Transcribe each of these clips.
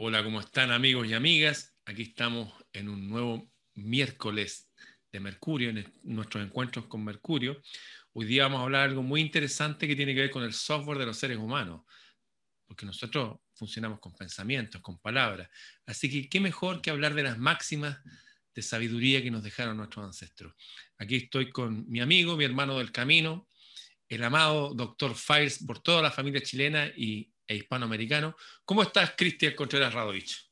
Hola, ¿cómo están amigos y amigas? Aquí estamos en un nuevo miércoles de Mercurio, en nuestros encuentros con Mercurio. Hoy día vamos a hablar de algo muy interesante que tiene que ver con el software de los seres humanos, porque nosotros funcionamos con pensamientos, con palabras. Así que, ¿qué mejor que hablar de las máximas de sabiduría que nos dejaron nuestros ancestros? Aquí estoy con mi amigo, mi hermano del camino, el amado doctor Files por toda la familia chilena y e hispanoamericano. ¿Cómo estás, Cristian Contreras Radovich?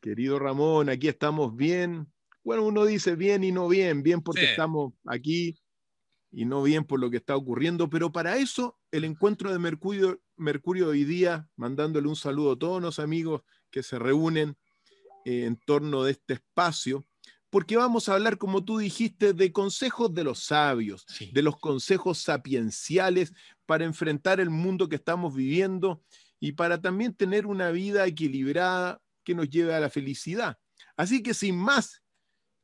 Querido Ramón, aquí estamos bien. Bueno, uno dice bien y no bien, bien porque estamos aquí y no bien por lo que está ocurriendo, pero para eso el encuentro de Mercurio, Mercurio hoy día, mandándole un saludo a todos los amigos que se reúnen eh, en torno de este espacio, porque vamos a hablar, como tú dijiste, de consejos de los sabios, de los consejos sapienciales para enfrentar el mundo que estamos viviendo y para también tener una vida equilibrada que nos lleve a la felicidad. Así que sin más,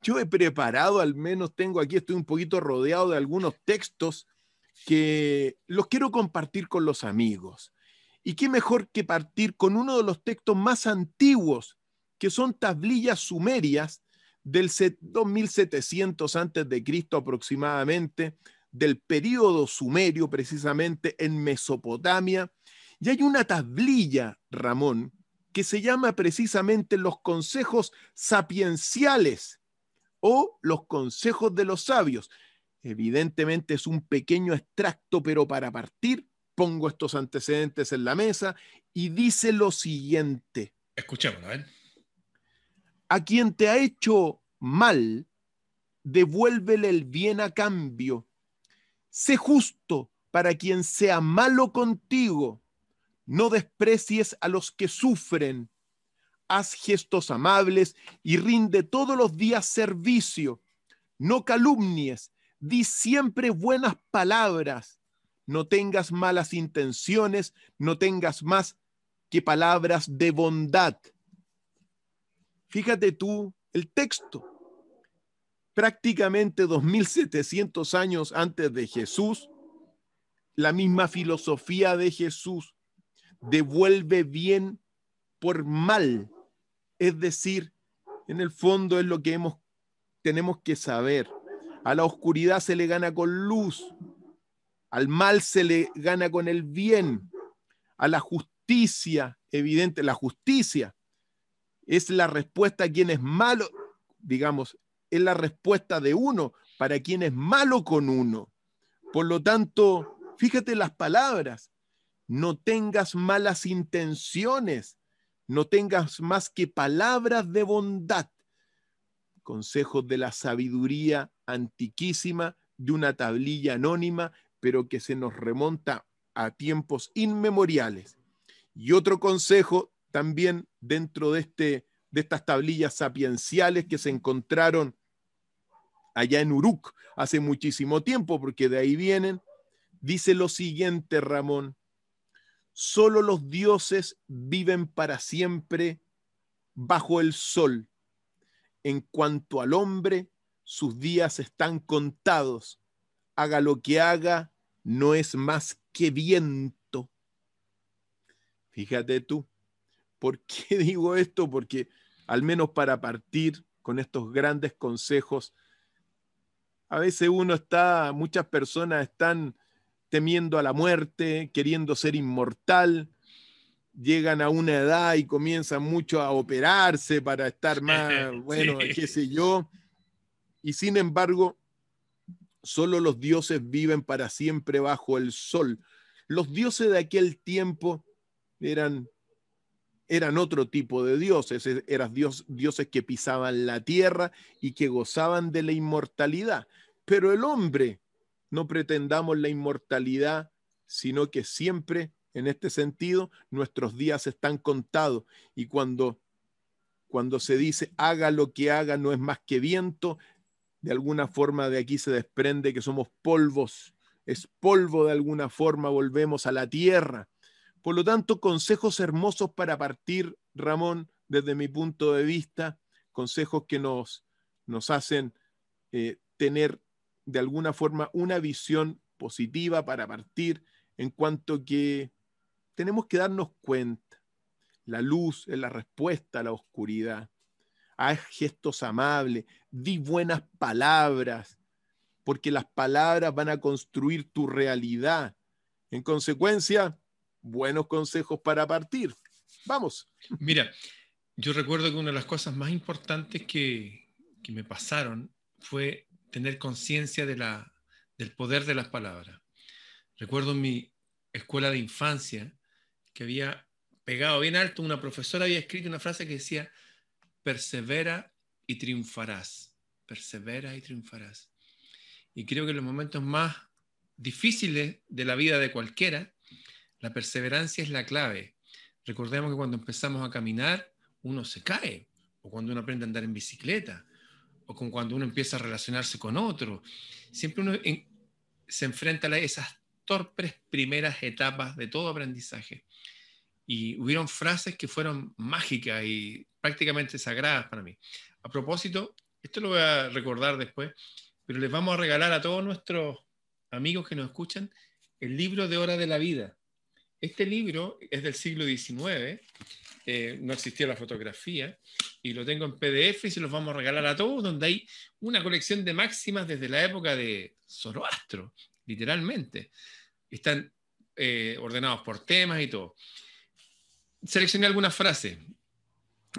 yo he preparado, al menos tengo aquí, estoy un poquito rodeado de algunos textos que los quiero compartir con los amigos. Y qué mejor que partir con uno de los textos más antiguos, que son tablillas sumerias del 2700 antes de Cristo aproximadamente, del período sumerio precisamente en Mesopotamia. Y hay una tablilla, Ramón, que se llama precisamente los consejos sapienciales o los consejos de los sabios. Evidentemente es un pequeño extracto, pero para partir pongo estos antecedentes en la mesa y dice lo siguiente. Escuchémoslo, ¿eh? A quien te ha hecho mal, devuélvele el bien a cambio. Sé justo para quien sea malo contigo. No desprecies a los que sufren. Haz gestos amables y rinde todos los días servicio. No calumnies, di siempre buenas palabras. No tengas malas intenciones, no tengas más que palabras de bondad Fíjate tú el texto. Prácticamente 2700 años antes de Jesús, la misma filosofía de Jesús devuelve bien por mal. Es decir, en el fondo es lo que hemos, tenemos que saber. A la oscuridad se le gana con luz, al mal se le gana con el bien, a la justicia, evidente, la justicia es la respuesta a quien es malo, digamos, es la respuesta de uno para quien es malo con uno. Por lo tanto, fíjate las palabras, no tengas malas intenciones, no tengas más que palabras de bondad. Consejos de la sabiduría antiquísima, de una tablilla anónima, pero que se nos remonta a tiempos inmemoriales. Y otro consejo también dentro de, este, de estas tablillas sapienciales que se encontraron allá en Uruk hace muchísimo tiempo, porque de ahí vienen, dice lo siguiente, Ramón, solo los dioses viven para siempre bajo el sol. En cuanto al hombre, sus días están contados. Haga lo que haga, no es más que viento. Fíjate tú, ¿Por qué digo esto? Porque al menos para partir con estos grandes consejos, a veces uno está, muchas personas están temiendo a la muerte, queriendo ser inmortal, llegan a una edad y comienzan mucho a operarse para estar más, bueno, qué sé yo, y sin embargo, solo los dioses viven para siempre bajo el sol. Los dioses de aquel tiempo eran eran otro tipo de dioses, eran dios, dioses que pisaban la tierra y que gozaban de la inmortalidad. Pero el hombre, no pretendamos la inmortalidad, sino que siempre, en este sentido, nuestros días están contados. Y cuando, cuando se dice haga lo que haga, no es más que viento, de alguna forma de aquí se desprende que somos polvos, es polvo de alguna forma, volvemos a la tierra. Por lo tanto, consejos hermosos para partir, Ramón, desde mi punto de vista, consejos que nos, nos hacen eh, tener de alguna forma una visión positiva para partir en cuanto que tenemos que darnos cuenta. La luz es la respuesta a la oscuridad. Haz gestos amables, di buenas palabras, porque las palabras van a construir tu realidad. En consecuencia, buenos consejos para partir. Vamos. Mira, yo recuerdo que una de las cosas más importantes que, que me pasaron fue tener conciencia de del poder de las palabras. Recuerdo en mi escuela de infancia que había pegado bien alto, una profesora había escrito una frase que decía, persevera y triunfarás, persevera y triunfarás. Y creo que en los momentos más difíciles de la vida de cualquiera, la perseverancia es la clave. Recordemos que cuando empezamos a caminar, uno se cae, o cuando uno aprende a andar en bicicleta, o con cuando uno empieza a relacionarse con otro. Siempre uno se enfrenta a esas torpes primeras etapas de todo aprendizaje. Y hubieron frases que fueron mágicas y prácticamente sagradas para mí. A propósito, esto lo voy a recordar después, pero les vamos a regalar a todos nuestros amigos que nos escuchan el libro de Hora de la Vida. Este libro es del siglo XIX, eh, no existía la fotografía, y lo tengo en PDF y se los vamos a regalar a todos, donde hay una colección de máximas desde la época de Zoroastro, literalmente. Están eh, ordenados por temas y todo. Seleccioné algunas frases.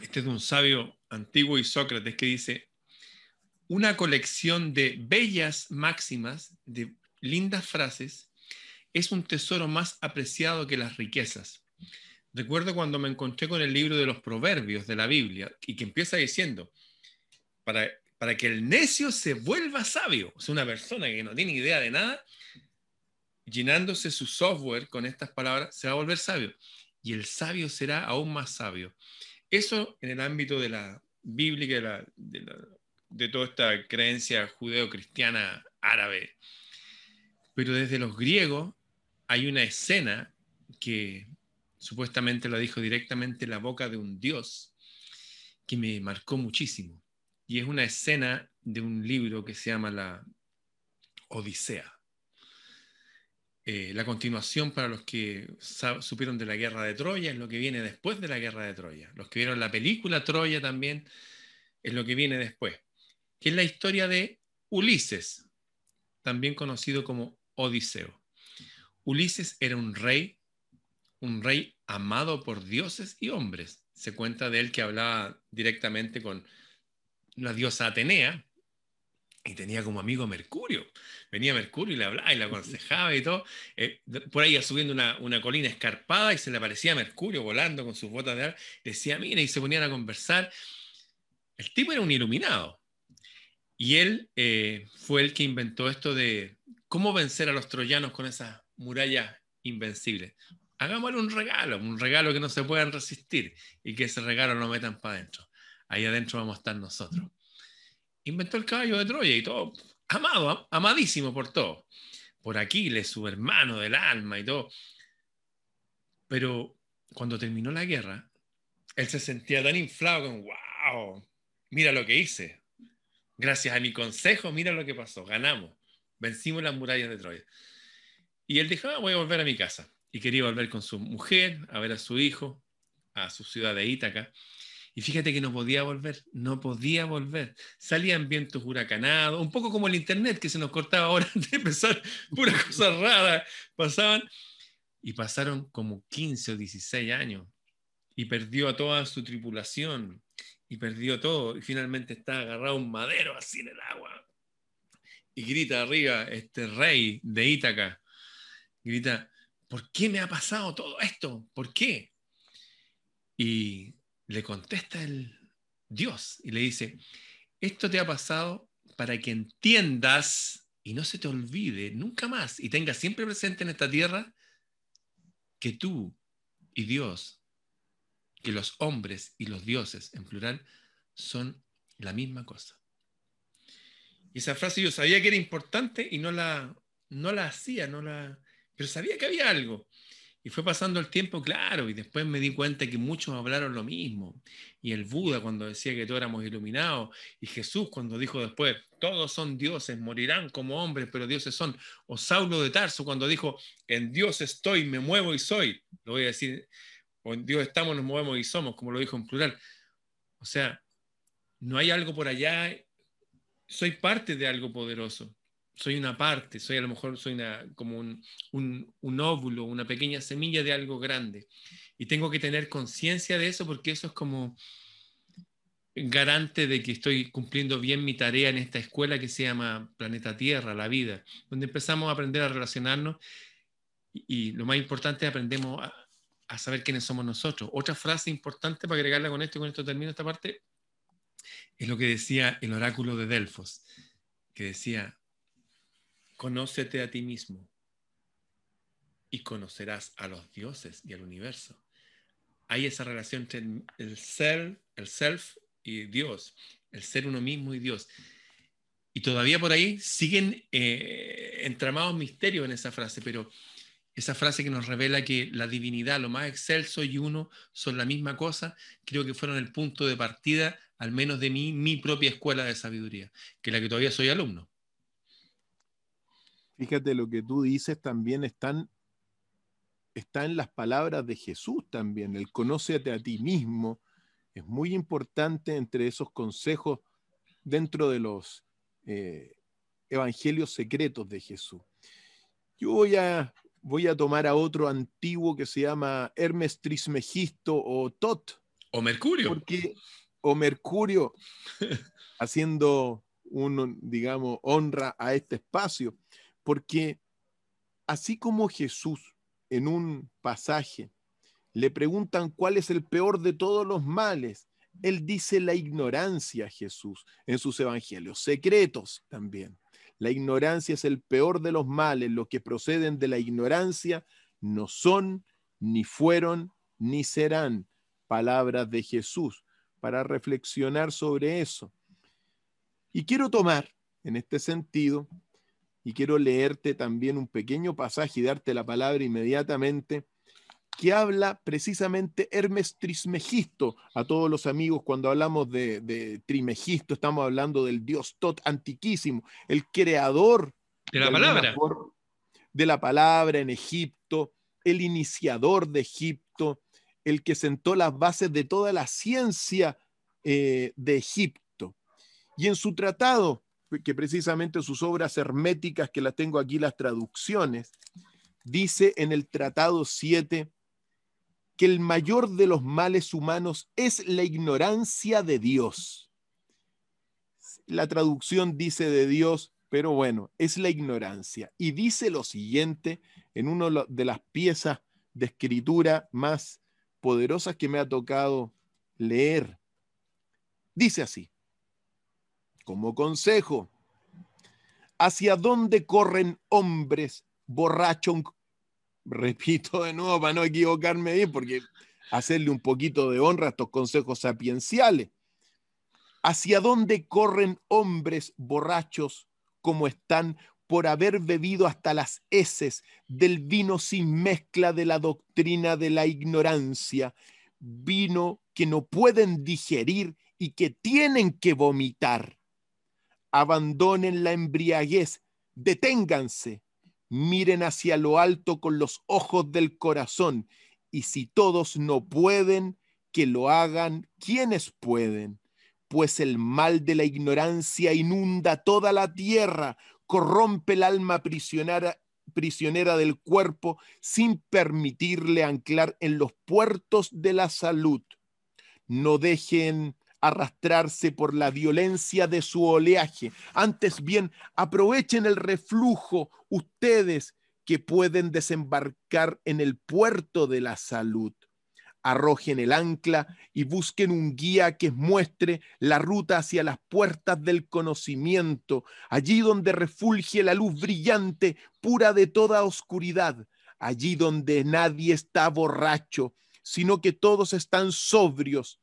Este es de un sabio antiguo y Sócrates que dice, una colección de bellas máximas, de lindas frases, es un tesoro más apreciado que las riquezas. Recuerdo cuando me encontré con el libro de los proverbios de la Biblia y que empieza diciendo, para, para que el necio se vuelva sabio, o sea, una persona que no tiene idea de nada, llenándose su software con estas palabras, se va a volver sabio. Y el sabio será aún más sabio. Eso en el ámbito de la bíblica, de, de toda esta creencia judeo-cristiana árabe. Pero desde los griegos hay una escena que supuestamente la dijo directamente la boca de un dios que me marcó muchísimo. Y es una escena de un libro que se llama La Odisea. Eh, la continuación para los que supieron de la guerra de Troya es lo que viene después de la guerra de Troya. Los que vieron la película Troya también es lo que viene después, que es la historia de Ulises, también conocido como Odiseo. Ulises era un rey, un rey amado por dioses y hombres. Se cuenta de él que hablaba directamente con la diosa Atenea, y tenía como amigo Mercurio. Venía Mercurio y le hablaba y le aconsejaba y todo. Eh, por ahí subiendo una, una, colina escarpada y se le aparecía Mercurio volando con sus botas de ar. Decía, mira, y se ponían a conversar. El tipo era un iluminado. Y él eh, fue el que inventó esto de cómo vencer a los troyanos con esas murallas invencibles. Hagámosle un regalo, un regalo que no se puedan resistir y que ese regalo lo metan para adentro. Ahí adentro vamos a estar nosotros inventó el caballo de Troya y todo, amado, amadísimo por todo, por Aquiles, su hermano del alma y todo. Pero cuando terminó la guerra, él se sentía tan inflado como, wow, mira lo que hice. Gracias a mi consejo, mira lo que pasó, ganamos, vencimos las murallas de Troya. Y él dijo, ah, voy a volver a mi casa. Y quería volver con su mujer, a ver a su hijo, a su ciudad de Ítaca. Y fíjate que no podía volver, no podía volver. Salían vientos huracanados, un poco como el internet que se nos cortaba ahora de empezar, pura cosa rara. Pasaban y pasaron como 15 o 16 años y perdió a toda su tripulación y perdió todo y finalmente está agarrado un madero así en el agua. Y grita arriba este rey de Ítaca, grita, ¿por qué me ha pasado todo esto? ¿Por qué? Y le contesta el Dios y le dice, esto te ha pasado para que entiendas y no se te olvide nunca más y tengas siempre presente en esta tierra que tú y Dios, que los hombres y los dioses en plural son la misma cosa. Y esa frase yo sabía que era importante y no la, no la hacía, no la, pero sabía que había algo. Y fue pasando el tiempo, claro, y después me di cuenta que muchos hablaron lo mismo. Y el Buda cuando decía que todos éramos iluminados, y Jesús cuando dijo después, todos son dioses, morirán como hombres, pero dioses son. O Saulo de Tarso cuando dijo, en Dios estoy, me muevo y soy. Lo voy a decir o en Dios estamos, nos movemos y somos, como lo dijo en plural. O sea, no hay algo por allá, soy parte de algo poderoso, soy una parte, soy a lo mejor soy una, como un, un óvulo, una pequeña semilla de algo grande. Y tengo que tener conciencia de eso porque eso es como garante de que estoy cumpliendo bien mi tarea en esta escuela que se llama Planeta Tierra, la vida, donde empezamos a aprender a relacionarnos y, lo más importante aprendemos a, a, saber quiénes somos nosotros. Otra frase importante para agregarla con esto y con esto termino esta parte es lo que decía el oráculo de Delfos, que decía, conócete a ti mismo y conocerás a los dioses y al universo. Hay esa relación entre el self, el self y Dios, el ser uno mismo y Dios. Y todavía por ahí siguen eh, entramados misterios en esa frase, pero esa frase que nos revela que la divinidad, lo más excelso y uno son la misma cosa, creo que fueron el punto de partida, al menos de mí, mi propia escuela de sabiduría, que la que todavía soy alumno. Fíjate, lo que tú dices también están, está en las palabras de Jesús también, el conócete a ti mismo, es muy importante entre esos consejos dentro de los eh, evangelios secretos de Jesús. Yo voy a, voy a tomar a otro antiguo que se llama Hermes Trismegisto o Tot. O Mercurio. Porque, o Mercurio, haciendo un, digamos, honra a este espacio. Porque así como Jesús en un pasaje le preguntan cuál es el peor de todos los males. Él dice la ignorancia, Jesús, en sus evangelios, secretos también. La ignorancia es el peor de los males. Los que proceden de la ignorancia no son, ni fueron, ni serán. Palabras de Jesús para reflexionar sobre eso. Y quiero tomar en este sentido, y quiero leerte también un pequeño pasaje y darte la palabra inmediatamente que habla precisamente Hermes Trismegisto. A todos los amigos, cuando hablamos de, Trismegisto, estamos hablando del dios Tot antiquísimo, el creador de la palabra. de la palabra en Egipto, el iniciador de Egipto, el que sentó las bases de toda la ciencia eh, de Egipto. Y en su tratado, que precisamente sus obras herméticas, que las tengo aquí las traducciones, dice en el tratado 7, que el mayor de los males humanos es la ignorancia de Dios. La traducción dice de Dios, pero bueno, es la ignorancia. Y dice lo siguiente en una de las piezas de escritura más poderosas que me ha tocado leer. Dice así, como consejo, ¿hacia dónde corren hombres borrachos repito de nuevo para no equivocarme bien, porque hacerle un poquito de honra a estos consejos sapienciales. ¿Hacia dónde corren hombres borrachos como están por haber bebido hasta las heces del vino sin mezcla de la doctrina de la ignorancia, vino que no pueden digerir y que tienen que vomitar? Abandonen la embriaguez, deténganse, miren hacia lo alto con los ojos del corazón, y si todos no pueden, que lo hagan quienes pueden, pues el mal de la ignorancia inunda toda la tierra, corrompe el alma prisionera, prisionera del cuerpo sin permitirle anclar en los puertos de la salud. No dejen arrastrarse por la violencia de su oleaje. Antes bien, aprovechen el reflujo ustedes que pueden desembarcar en el puerto de la salud. Arrojen el ancla y busquen un guía que muestre la ruta hacia las puertas del conocimiento, allí donde refulge la luz brillante, pura de toda oscuridad, allí donde nadie está borracho, sino que todos están sobrios,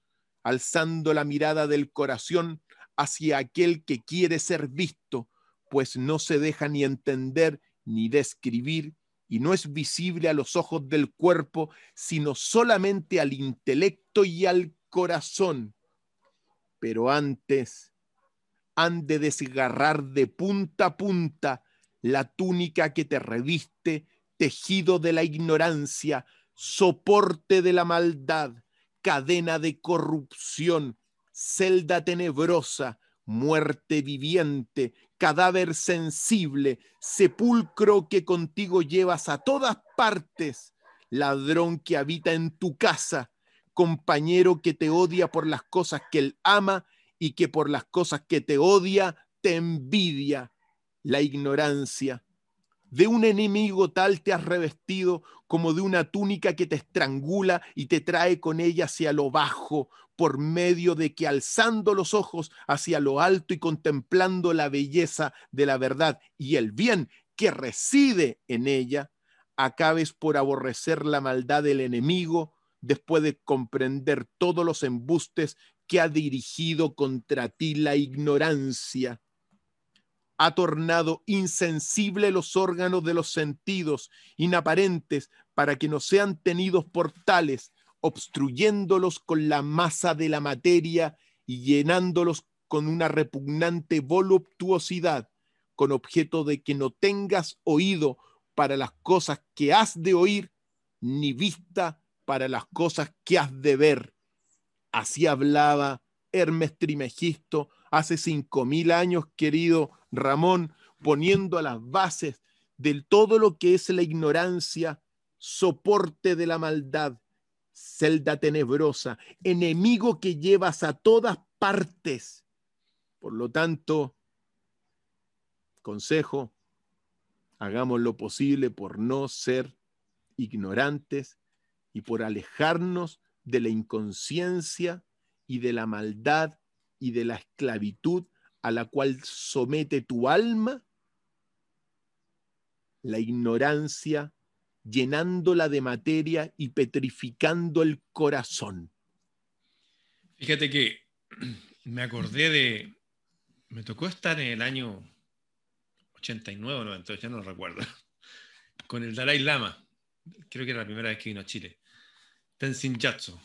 alzando la mirada del corazón hacia aquel que quiere ser visto, pues no se deja ni entender ni describir y no es visible a los ojos del cuerpo, sino solamente al intelecto y al corazón. Pero antes han de desgarrar de punta a punta la túnica que te reviste, tejido de la ignorancia, soporte de la maldad, cadena de corrupción, celda tenebrosa, muerte viviente, cadáver sensible, sepulcro que contigo llevas a todas partes, ladrón que habita en tu casa, compañero que te odia por las cosas que él ama y que por las cosas que te odia te envidia. La ignorancia. De un enemigo tal te has revestido como de una túnica que te estrangula y te trae con ella hacia lo bajo, por medio de que alzando los ojos hacia lo alto y contemplando la belleza de la verdad y el bien que reside en ella, acabes por aborrecer la maldad del enemigo después de comprender todos los embustes que ha dirigido contra ti la ignorancia. Ha tornado insensible los órganos de los sentidos, inaparentes, para que no sean tenidos por tales, obstruyéndolos con la masa de la materia y llenándolos con una repugnante voluptuosidad, con objeto de que no tengas oído para las cosas que has de oír, ni vista para las cosas que has de ver. Así hablaba Hermes Trimegisto hace cinco mil años, querido Ramón, poniendo a las bases del todo lo que es la ignorancia, soporte de la maldad, celda tenebrosa, enemigo que llevas a todas partes. Por lo tanto, consejo, hagamos lo posible por no ser ignorantes y por alejarnos de la inconsciencia y de la maldad y de la esclavitud a la cual somete tu alma, la ignorancia llenándola de materia y petrificando el corazón. Fíjate que me acordé de, me tocó estar en el año 89 o 90, ya no lo recuerdo, con el Dalai Lama, creo que era la primera vez que vino a Chile, Tenzin Yatso.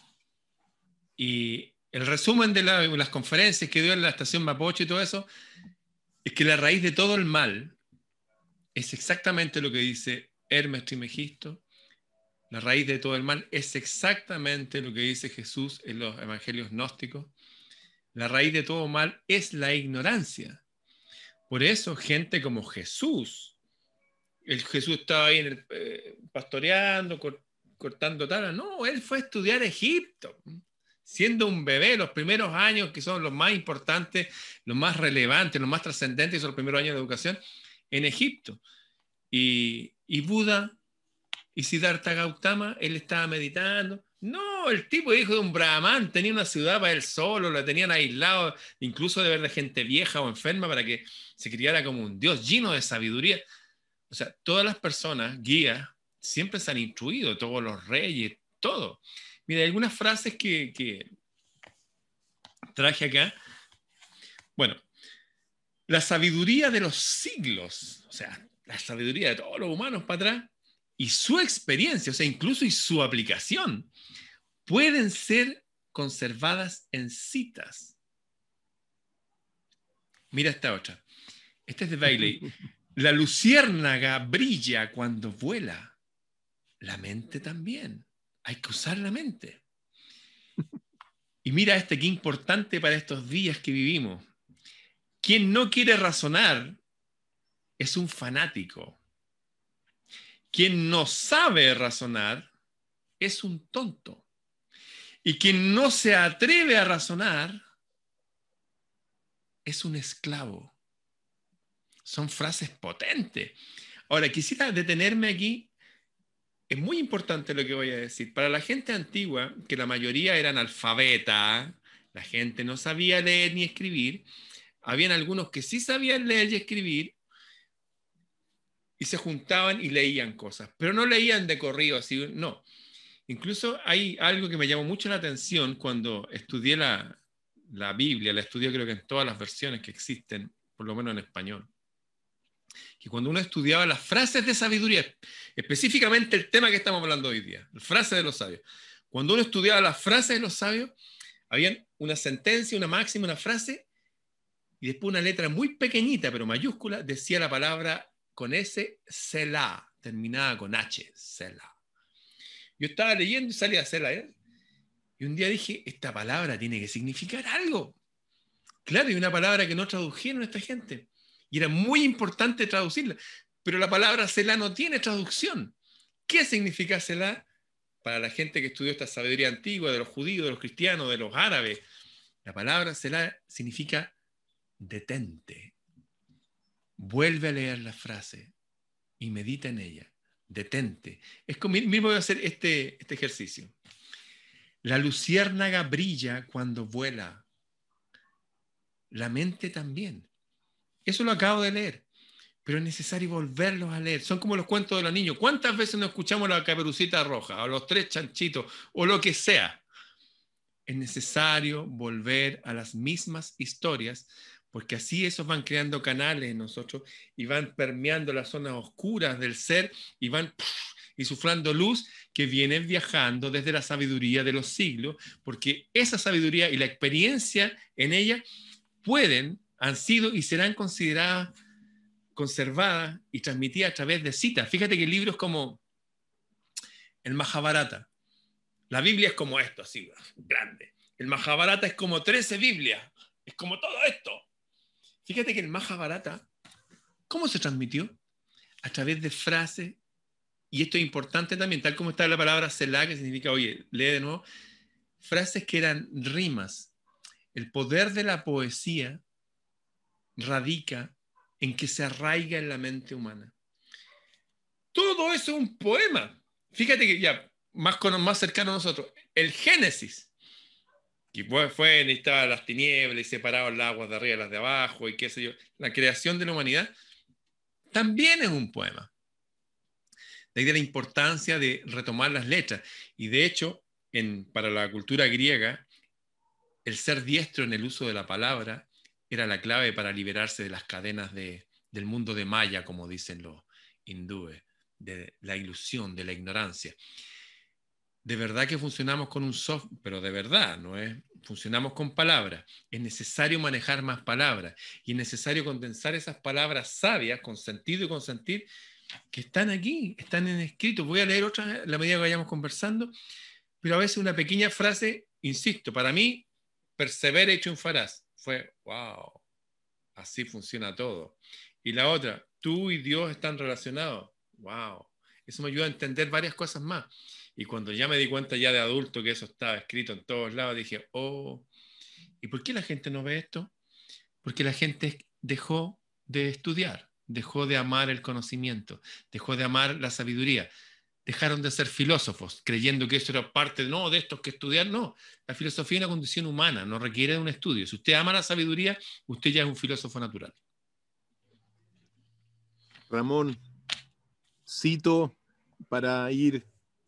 Y el resumen de las conferencias que dio en la estación Mapocho y todo eso, es que la raíz de todo el mal es exactamente lo que dice Hermes Trimegisto, la raíz de todo el mal es exactamente lo que dice Jesús en los evangelios gnósticos. La raíz de todo mal es la ignorancia. Por eso gente como Jesús, el Jesús estaba ahí eh, pastoreando, cortando tal, no, él fue a estudiar Egipto, siendo un bebé, los primeros años que son los más importantes, los más relevantes, los más trascendentes, son los primeros años de educación, en Egipto. Y, y Buda y Siddhartha Gautama, él estaba meditando. No, el tipo hijo de un brahman, tenía una ciudad para él solo, la tenían aislado, incluso de ver de gente vieja o enferma para que se criara como un dios lleno de sabiduría. O sea, todas las personas, guías, siempre se han instruido, todos los reyes, todo. Mira, hay algunas frases que, que traje acá. Bueno, la sabiduría de los siglos, o sea, la sabiduría de todos los humanos para atrás y su experiencia, o sea, incluso y su aplicación, pueden ser conservadas en citas. Mira esta otra. Esta es de Bailey. La luciérnaga brilla cuando vuela. La mente también. Hay que usar la mente. Y mira este, qué importante para estos días que vivimos. Quien no quiere razonar es un fanático. Quien no sabe razonar es un tonto. Y quien no se atreve a razonar es un esclavo. Son frases potentes. Ahora, quisiera detenerme aquí. Es muy importante lo que voy a decir. Para la gente antigua, que la mayoría eran alfabeta, la gente no sabía leer ni escribir, habían algunos que sí sabían leer y escribir y se juntaban y leían cosas, pero no leían de corrido, así, no. Incluso hay algo que me llamó mucho la atención cuando estudié la, la Biblia, la estudié creo que en todas las versiones que existen, por lo menos en español, que cuando uno estudiaba las frases de sabiduría, específicamente el tema que estamos hablando hoy día, las frases de los sabios, cuando uno estudiaba las frases de los sabios, había una sentencia, una máxima, una frase, y después una letra muy pequeñita, pero mayúscula, decía la palabra con S, Selah, terminada con H, Selah. Yo estaba leyendo y salí a hacerla. ¿eh? Y un día dije, esta palabra tiene que significar algo. Claro, y una palabra que no tradujeron esta gente. Y era muy importante traducirla. Pero la palabra Selah no tiene traducción. ¿Qué significa Selah? Para la gente que estudió esta sabiduría antigua de los judíos, de los cristianos, de los árabes, la palabra Selah significa detente. Vuelve a leer la frase y medita en ella. Detente. Es como, mismo voy a hacer este, este ejercicio. La luciérnaga brilla cuando vuela. La mente también. Eso lo acabo de leer, pero es necesario volverlos a leer. Son como los cuentos de los niños. ¿Cuántas veces nos escuchamos la caperucita roja o los tres chanchitos o lo que sea? Es necesario volver a las mismas historias porque así esos van creando canales en nosotros y van permeando las zonas oscuras del ser y van y luz que viene viajando desde la sabiduría de los siglos, porque esa sabiduría y la experiencia en ella pueden han sido y serán consideradas, conservadas y transmitidas a través de citas. Fíjate que libros como el Mahabharata, la Biblia es como esto, así, grande. El Mahabharata es como 13 Biblias, es como todo esto. Fíjate que el Mahabharata, ¿cómo se transmitió? A través de frases, y esto es importante también, tal como está la palabra Selah, que significa, oye, lee de nuevo, frases que eran rimas. El poder de la poesía radica en que se arraiga en la mente humana. Todo eso es un poema. Fíjate que ya más, más cercano a nosotros, el Génesis, que fue, necesitaba las tinieblas y separaban las aguas de arriba y las de abajo y qué sé yo, la creación de la humanidad, también es un poema. De ahí la importancia de retomar las letras. Y de hecho, en, para la cultura griega, el ser diestro en el uso de la palabra era la clave para liberarse de las cadenas del mundo de Maya, como dicen los hindúes, de la ilusión, de la ignorancia. De verdad que funcionamos con un software, pero de verdad, ¿no es? Funcionamos con palabras. Es necesario manejar más palabras y es necesario condensar esas palabras sabias, con sentido y con sentir, que están aquí, están en escrito. Voy a leer otra a la medida que vayamos conversando, pero a veces una pequeña frase, insisto, para mí, persevera y triunfarás fue, wow, así funciona todo. Y la otra, tú y Dios están relacionados. Wow, eso me ayuda a entender varias cosas más. Y cuando ya me di cuenta ya de adulto que eso estaba escrito en todos lados, dije, oh, ¿y por qué la gente no ve esto? Porque la gente dejó de estudiar, dejó de amar el conocimiento, dejó de amar la sabiduría dejaron de ser filósofos, creyendo que eso era parte no, de estos que estudiar. No, la filosofía es una condición humana, no requiere de un estudio. Si usted ama la sabiduría, usted ya es un filósofo natural. Ramón, cito para ir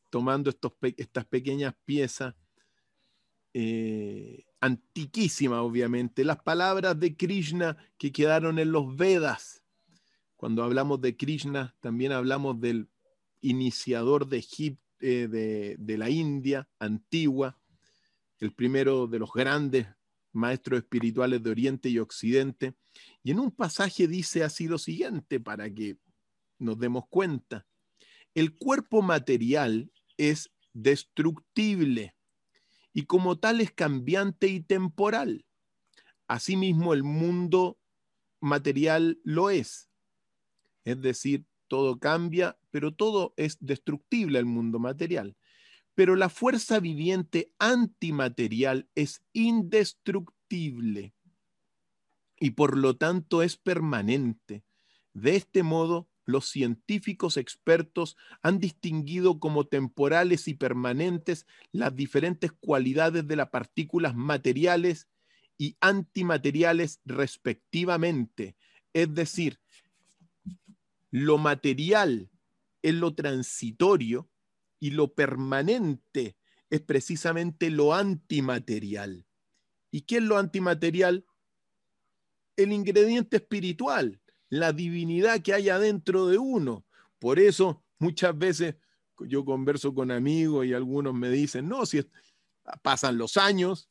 tomando estos, estas pequeñas piezas, eh, antiquísimas obviamente, las palabras de Krishna que quedaron en los Vedas. Cuando hablamos de Krishna, también hablamos del iniciador de eh, de, la India antigua, el primero de los grandes maestros espirituales de Oriente y Occidente. Y en un pasaje dice así lo siguiente, para que nos demos cuenta. El cuerpo material es destructible y como tal es cambiante y temporal. Asimismo, el mundo material lo es. Es decir, todo cambia, pero todo es destructible el mundo material. Pero la fuerza viviente antimaterial es indestructible y por lo tanto es permanente. De este modo, los científicos expertos han distinguido como temporales y permanentes las diferentes cualidades de las partículas materiales y antimateriales respectivamente. Es decir, lo material es lo transitorio y lo permanente es precisamente lo antimaterial. ¿Y qué es lo antimaterial? El ingrediente espiritual, la divinidad que hay adentro de uno. Por eso muchas veces yo converso con amigos y algunos me dicen, no, si pasan los años,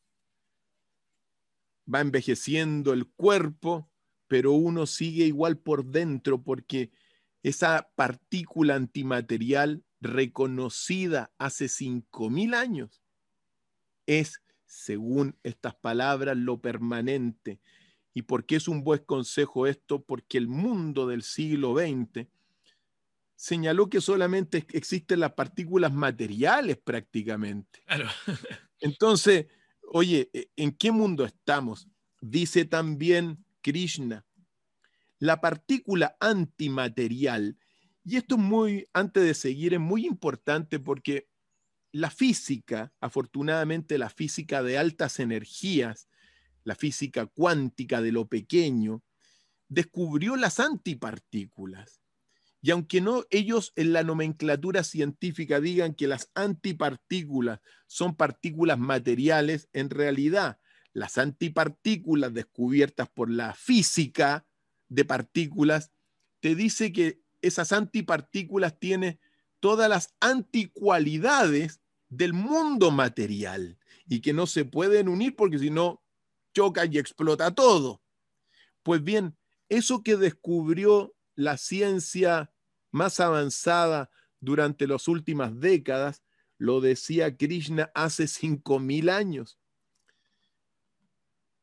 va envejeciendo el cuerpo, pero uno sigue igual por dentro porque esa partícula antimaterial reconocida hace cinco mil años, es, según estas palabras, lo permanente. ¿Y por qué es un buen consejo esto? Porque el mundo del siglo XX señaló que solamente existen las partículas materiales prácticamente. Entonces, oye, ¿e-, ¿en qué mundo estamos? Dice también Krishna, la partícula antimaterial, y esto es muy, antes de seguir, es muy importante porque la física, afortunadamente la física de altas energías, la física cuántica de lo pequeño, descubrió las antipartículas. Y aunque no ellos en la nomenclatura científica digan que las antipartículas son partículas materiales, en realidad las antipartículas descubiertas por la física de partículas te dice que esas antipartículas tienen todas las anticualidades del mundo material y que no se pueden unir porque si no choca y explota todo. Pues bien, eso que descubrió la ciencia más avanzada durante las últimas décadas, lo decía Krishna hace 5.000 años.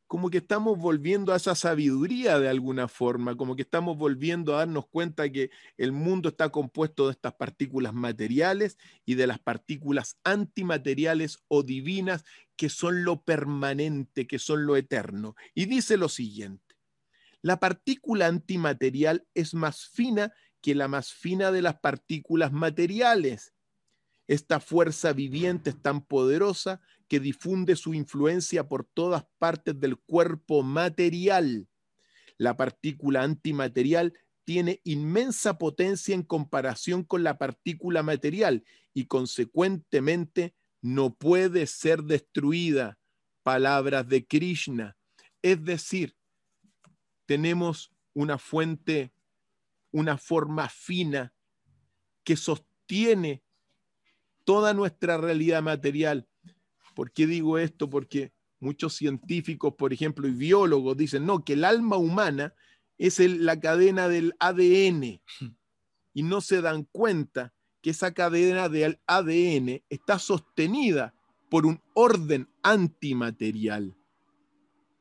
Como que estamos volviendo a esa sabiduría de alguna forma, como que estamos volviendo a darnos cuenta que el mundo está compuesto de estas partículas materiales y de las partículas antimateriales o divinas que son lo permanente, que son lo eterno. Y dice lo siguiente, la partícula antimaterial es más fina que la más fina de las partículas materiales. Esta fuerza viviente es tan poderosa que difunde su influencia por todas partes del cuerpo material. La partícula antimaterial tiene inmensa potencia en comparación con la partícula material y consecuentemente no puede ser destruida. Palabras de Krishna. Es decir, tenemos una fuente una forma fina que sostiene toda nuestra realidad material. ¿Por qué digo esto? Porque muchos científicos, por ejemplo, y biólogos dicen, no, que el alma humana es la cadena del ADN y no se dan cuenta que esa cadena del ADN está sostenida por un orden antimaterial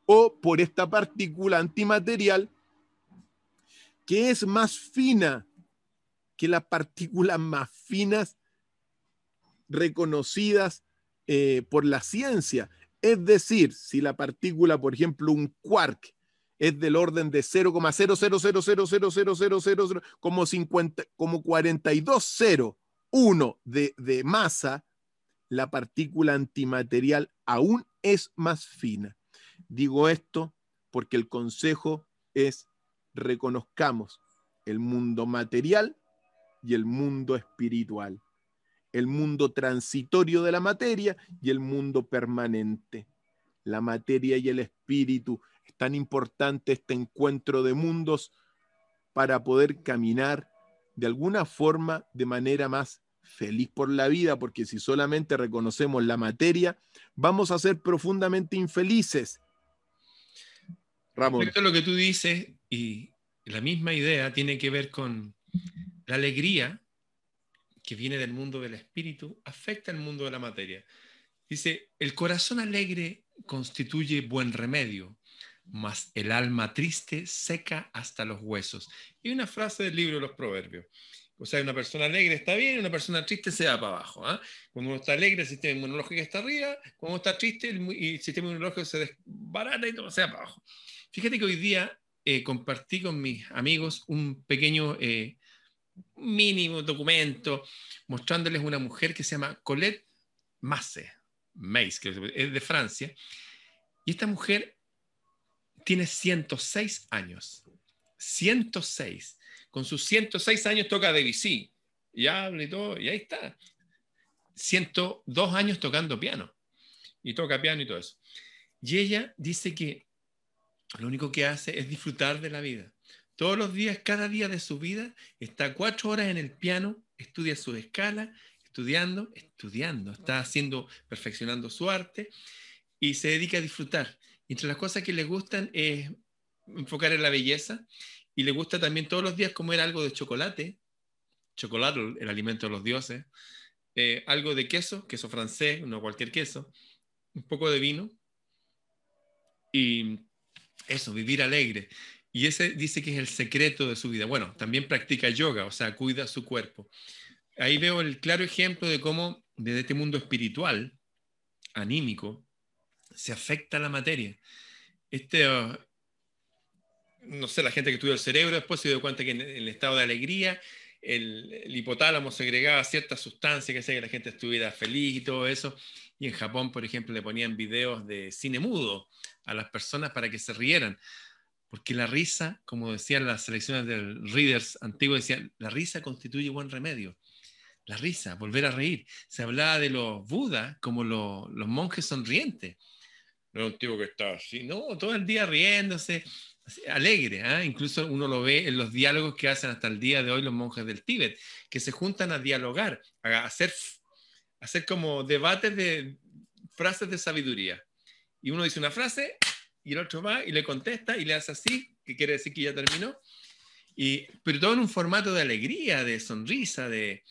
o por esta partícula antimaterial que es más fina que las partículas más finas reconocidas eh, por la ciencia. Es decir, si la partícula, por ejemplo, un quark, es del orden de 0,000000000 como 50 como 4201 de, de masa, la partícula antimaterial aún es más fina. Digo esto porque el consejo es reconozcamos el mundo material y el mundo espiritual, el mundo transitorio de la materia y el mundo permanente. La materia y el espíritu. Es tan importante este encuentro de mundos para poder caminar de alguna forma de manera más feliz por la vida, porque si solamente reconocemos la materia, vamos a ser profundamente infelices. Ramón. Respecto a lo que tú dices, y la misma idea tiene que ver con la alegría que viene del mundo del espíritu, afecta el mundo de la materia. Dice, el corazón alegre constituye buen remedio, mas el alma triste seca hasta los huesos. Y una frase del libro de los proverbios. O sea, una persona alegre está bien, una persona triste se va para abajo. ¿ah? Cuando uno está alegre, el sistema inmunológico está arriba, cuando uno está triste, el, sistema inmunológico se desbarata y todo se va para abajo. Fíjate que hoy día eh, compartí con mis amigos un pequeño eh, mínimo documento mostrándoles una mujer que se llama Colette Masse, Mace, que es de Francia. Y esta mujer tiene 106 años. 106. Con sus 106 años toca Debussy. Y habla y todo, y ahí está. 102 años tocando piano. Y toca piano y todo eso. Y ella dice que lo único que hace es disfrutar de la vida. Todos los días, cada día de su vida, está cuatro horas en el piano, estudia su escala, estudiando, estudiando, está haciendo, perfeccionando su arte y se dedica a disfrutar. entre las cosas que le gustan es enfocar en la belleza y le gusta también todos los días comer algo de chocolate. Chocolate, el alimento de los dioses, eh, algo de queso, queso francés, no cualquier queso, un poco de vino. Y eso, vivir alegre. Y ese dice que es el secreto de su vida. Bueno, también practica yoga, o sea, cuida su cuerpo. Ahí veo el claro ejemplo de cómo desde este mundo espiritual, anímico, se afecta la materia. Este, uh, no sé, la gente que estudia el cerebro después se dio cuenta que en el estado de alegría el, hipotálamo segregaba ciertas sustancias que hacía que la gente estuviera feliz y todo eso. Y en Japón, por ejemplo, le ponían videos de cine mudo a las personas para que se rieran. Porque la risa, como decían las selecciones del Readers antiguo, decían, la risa constituye buen remedio. La risa, volver a reír. Se hablaba de los budas como los monjes sonrientes. No un tipo que está así, no, todo el día riéndose, alegre. ¿ah? Incluso uno lo ve en los diálogos que hacen hasta el día de hoy los monjes del Tíbet, que se juntan a dialogar, a hacer, hacer como debates de frases de sabiduría. Y uno dice una frase y el otro va y le contesta y le hace así, que quiere decir que ya terminó. Y, pero todo en un formato de alegría, de sonrisa, de...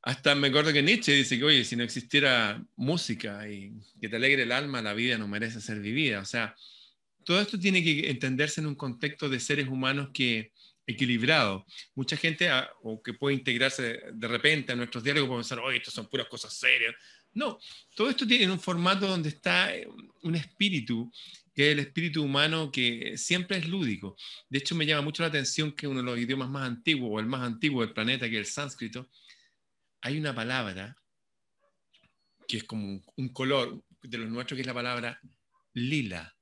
Hasta me acuerdo que Nietzsche dice que, oye, si no existiera música y que te alegre el alma, la vida no merece ser vivida. O sea, todo esto tiene que entenderse en un contexto de seres humanos que equilibrado. Mucha gente ah, o que puede integrarse de repente a nuestros diálogos puede pensar, oye, esto son puras cosas serias. No, todo esto tiene un formato donde está eh, un espíritu, que es el espíritu humano que siempre es lúdico. De hecho, me llama mucho la atención que uno de los idiomas más antiguos, o el más antiguo del planeta, que es el sánscrito, hay una palabra que es como un color de los nuestros, que es la palabra lila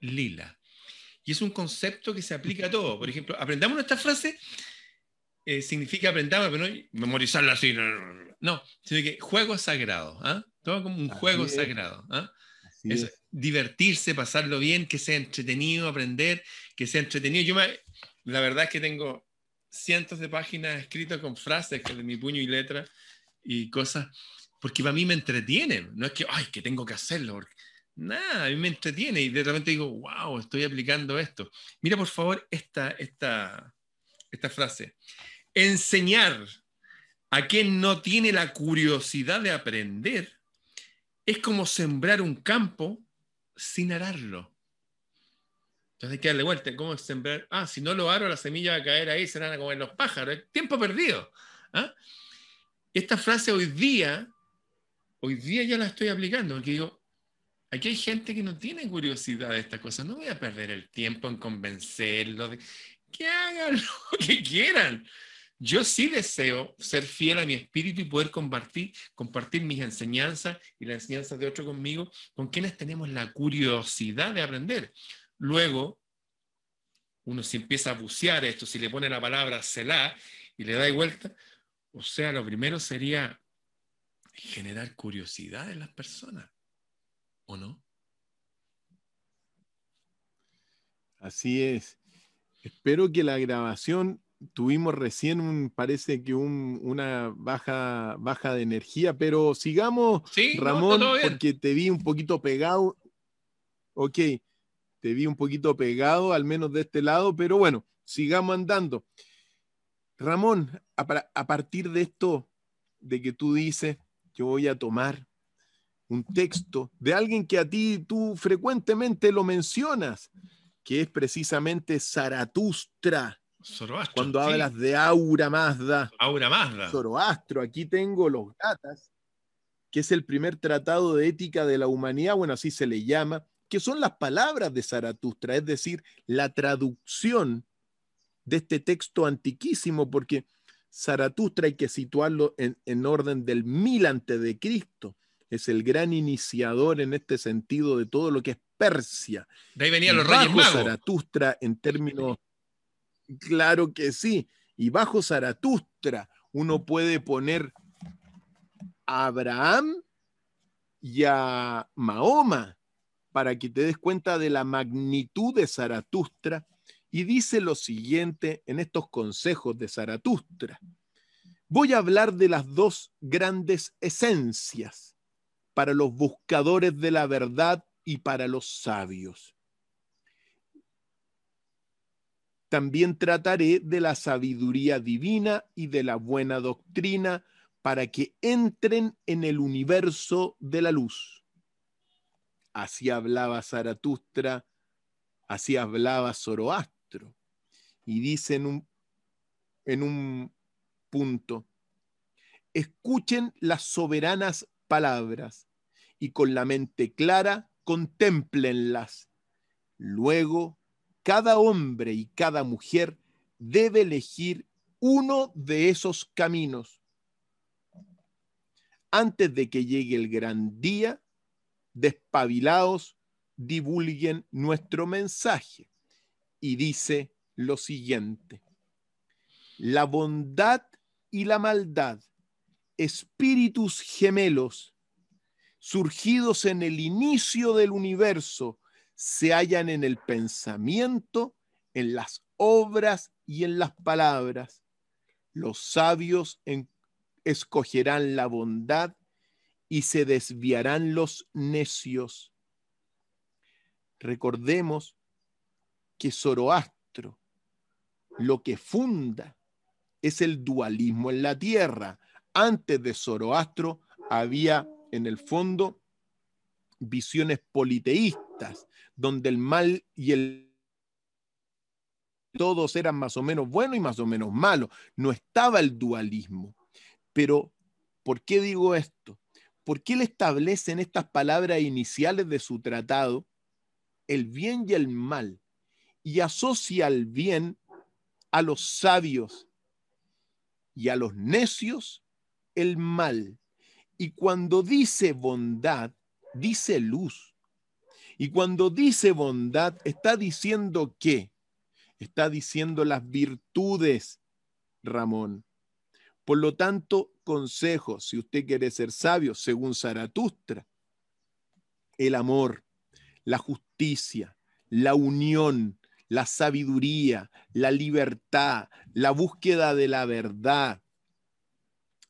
lila. Y es un concepto que se aplica a todo. Por ejemplo, aprendamos esta frase, eh, significa aprendamos, pero no memorizarla así, no, sino que juego sagrado, ¿ah? todo como un juego sagrado. ¿ah? Es, divertirse, pasarlo bien, que sea entretenido, aprender, que sea entretenido. Yo la verdad es que tengo cientos de páginas escritas con frases de mi puño y letra y cosas, porque para mí me entretienen, no es que, ay, que tengo que hacerlo, porque nada, a mí me entretiene y de repente digo, wow, estoy aplicando esto. Mira por favor esta, esta, esta frase. Enseñar a quien no tiene la curiosidad de aprender es como sembrar un campo sin ararlo. Entonces hay que darle vuelta. ¿Cómo sembrar? Ah, si no lo aro, la semilla va a caer ahí, se van a comer los pájaros. Tiempo perdido. ¿ah? Esta frase hoy día, hoy día ya la estoy aplicando, porque digo, Aquí hay gente que no tiene curiosidad de estas cosas. No voy a perder el tiempo en convencerlos de que hagan lo que quieran. Yo sí deseo ser fiel a mi espíritu y poder compartir, compartir mis enseñanzas y las enseñanzas de otro conmigo con quienes tenemos la curiosidad de aprender. Luego, uno si empieza a bucear esto, si le pone la palabra Selah y le da vuelta, o sea, lo primero sería generar curiosidad en las personas. ¿o no? Así es. Espero que la grabación tuvimos recién un, parece que una baja, baja de energía, pero sigamos, Ramón, porque te vi un poquito pegado. Ok, te vi un poquito pegado, al menos de este lado, pero bueno, sigamos andando. Ramón, a partir de esto, de que tú dices, yo voy a tomar un texto de alguien que a ti tú frecuentemente lo mencionas, que es precisamente Zaratustra. Cuando hablas de Aura Mazda. Aura Mazda. Zoroastro. Aquí tengo los gatas, que es el primer tratado de ética de la humanidad, bueno, así se le llama, que son las palabras de Zaratustra, es decir, la traducción de este texto antiquísimo, porque Zaratustra hay que situarlo en, en orden del mil antes de Cristo es el gran iniciador en este sentido de todo lo que es Persia. De ahí venían los reyes magos. Zaratustra en términos, claro que sí, y bajo Zaratustra uno puede poner a Abraham y a Mahoma para que te des cuenta de la magnitud de Zaratustra y dice lo siguiente en estos consejos de Zaratustra. Voy a hablar de las dos grandes esencias para los buscadores de la verdad y para los sabios. También trataré de la sabiduría divina y de la buena doctrina para que entren en el universo de la luz. Así hablaba Zaratustra, así hablaba Zoroastro. Y dice en un, en un punto, escuchen las soberanas palabras y con la mente clara contémplenlas. Luego cada hombre y cada mujer debe elegir uno de esos caminos. Antes de que llegue el gran día, despabilados, divulguen nuestro mensaje. Y dice lo siguiente, la bondad y la maldad, espíritus gemelos, surgidos en el inicio del universo, se hallan en el pensamiento, en las obras y en las palabras. Los sabios escogerán la bondad y se desviarán los necios. Recordemos que Zoroastro lo que funda es el dualismo en la tierra. Antes de Zoroastro había en el fondo visiones politeístas, donde el mal y el todos eran más o menos buenos y más o menos malos. No estaba el dualismo. Pero, ¿por qué digo esto? Porque él establece en estas palabras iniciales de su tratado el bien y el mal y asocia al bien a los sabios y a los necios el mal. Y cuando dice bondad, dice luz. Y cuando dice bondad, está diciendo qué? Está diciendo las virtudes, Ramón. Por lo tanto, consejo, si usted quiere ser sabio, según Zaratustra, el amor, la justicia, la unión, la sabiduría, la libertad, la búsqueda de la verdad,